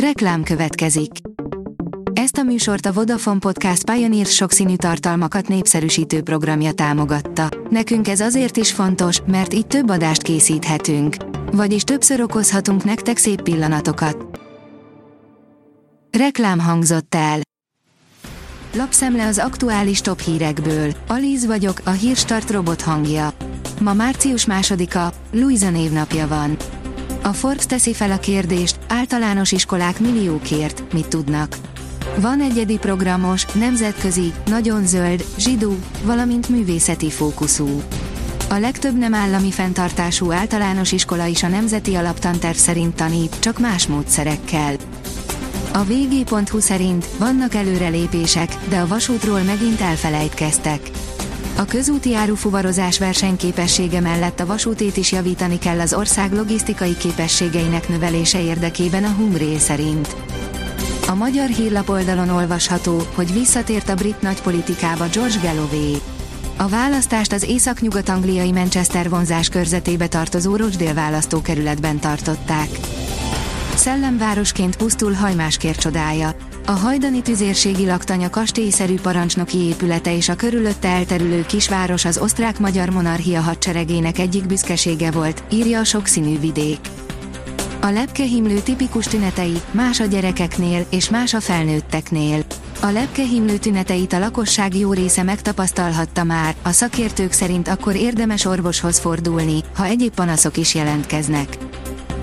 Reklám következik. Ezt a műsort a Vodafone Podcast Pioneer sokszínű tartalmakat népszerűsítő programja támogatta. Nekünk ez azért is fontos, mert így több adást készíthetünk. Vagyis többször okozhatunk nektek szép pillanatokat. Reklám hangzott el. Lapszemle az aktuális top hírekből. Alíz vagyok, a hírstart robot hangja. Ma március másodika, Luisa névnapja van. A Forbes teszi fel a kérdést, általános iskolák milliókért, mit tudnak. Van egyedi programos, nemzetközi, nagyon zöld, zsidó, valamint művészeti fókuszú. A legtöbb nem állami fenntartású általános iskola is a Nemzeti Alaptanterv szerint tanít, csak más módszerekkel. A vg.hu szerint vannak előrelépések, de a vasútról megint elfelejtkeztek. A közúti árufuvarozás versenyképessége mellett a vasútét is javítani kell az ország logisztikai képességeinek növelése érdekében a Humré szerint. A magyar hírlap oldalon olvasható, hogy visszatért a brit nagypolitikába George Galloway. A választást az észak-nyugat-angliai Manchester vonzás körzetébe tartozó Rochdale választókerületben tartották. Szellemvárosként pusztul Hajmáskér csodája. A hajdani tüzérségi laktanya kastélyszerű parancsnoki épülete és a körülötte elterülő kisváros az osztrák-magyar monarchia hadseregének egyik büszkesége volt, írja a sokszínű vidék. A lepkehimlő tipikus tünetei, más a gyerekeknél és más a felnőtteknél. A lepkehimlő tüneteit a lakosság jó része megtapasztalhatta már, a szakértők szerint akkor érdemes orvoshoz fordulni, ha egyéb panaszok is jelentkeznek.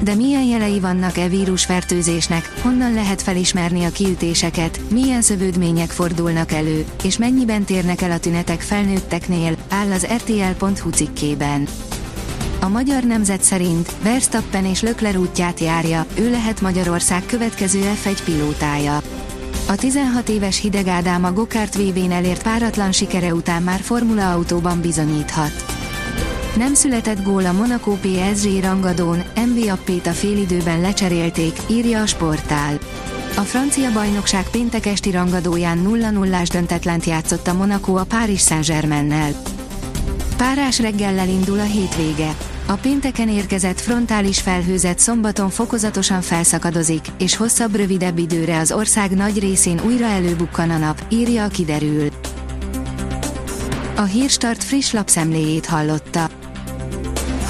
De milyen jelei vannak e vírusfertőzésnek, honnan lehet felismerni a kiütéseket, milyen szövődmények fordulnak elő, és mennyiben térnek el a tünetek felnőtteknél, áll az RTL.hu cikkében. A magyar nemzet szerint Verstappen és Lökler útját járja, ő lehet Magyarország következő F1 pilótája. A 16 éves Hideg Ádám a Gokart VB-n elért páratlan sikere után már Formula autóban bizonyíthat. Nem született gól a Monaco PSG rangadón, Mbappét a félidőben lecserélték, írja a sportál. A francia bajnokság péntek esti rangadóján 0-0-ás döntetlent játszott a Monaco a Paris Saint-Germainnel. Párás reggellel indul a hétvége. A pénteken érkezett frontális felhőzet szombaton fokozatosan felszakadozik, és hosszabb rövidebb időre az ország nagy részén újra előbukkan a nap, írja a kiderül. A Hírstart friss lapszemléjét hallotta.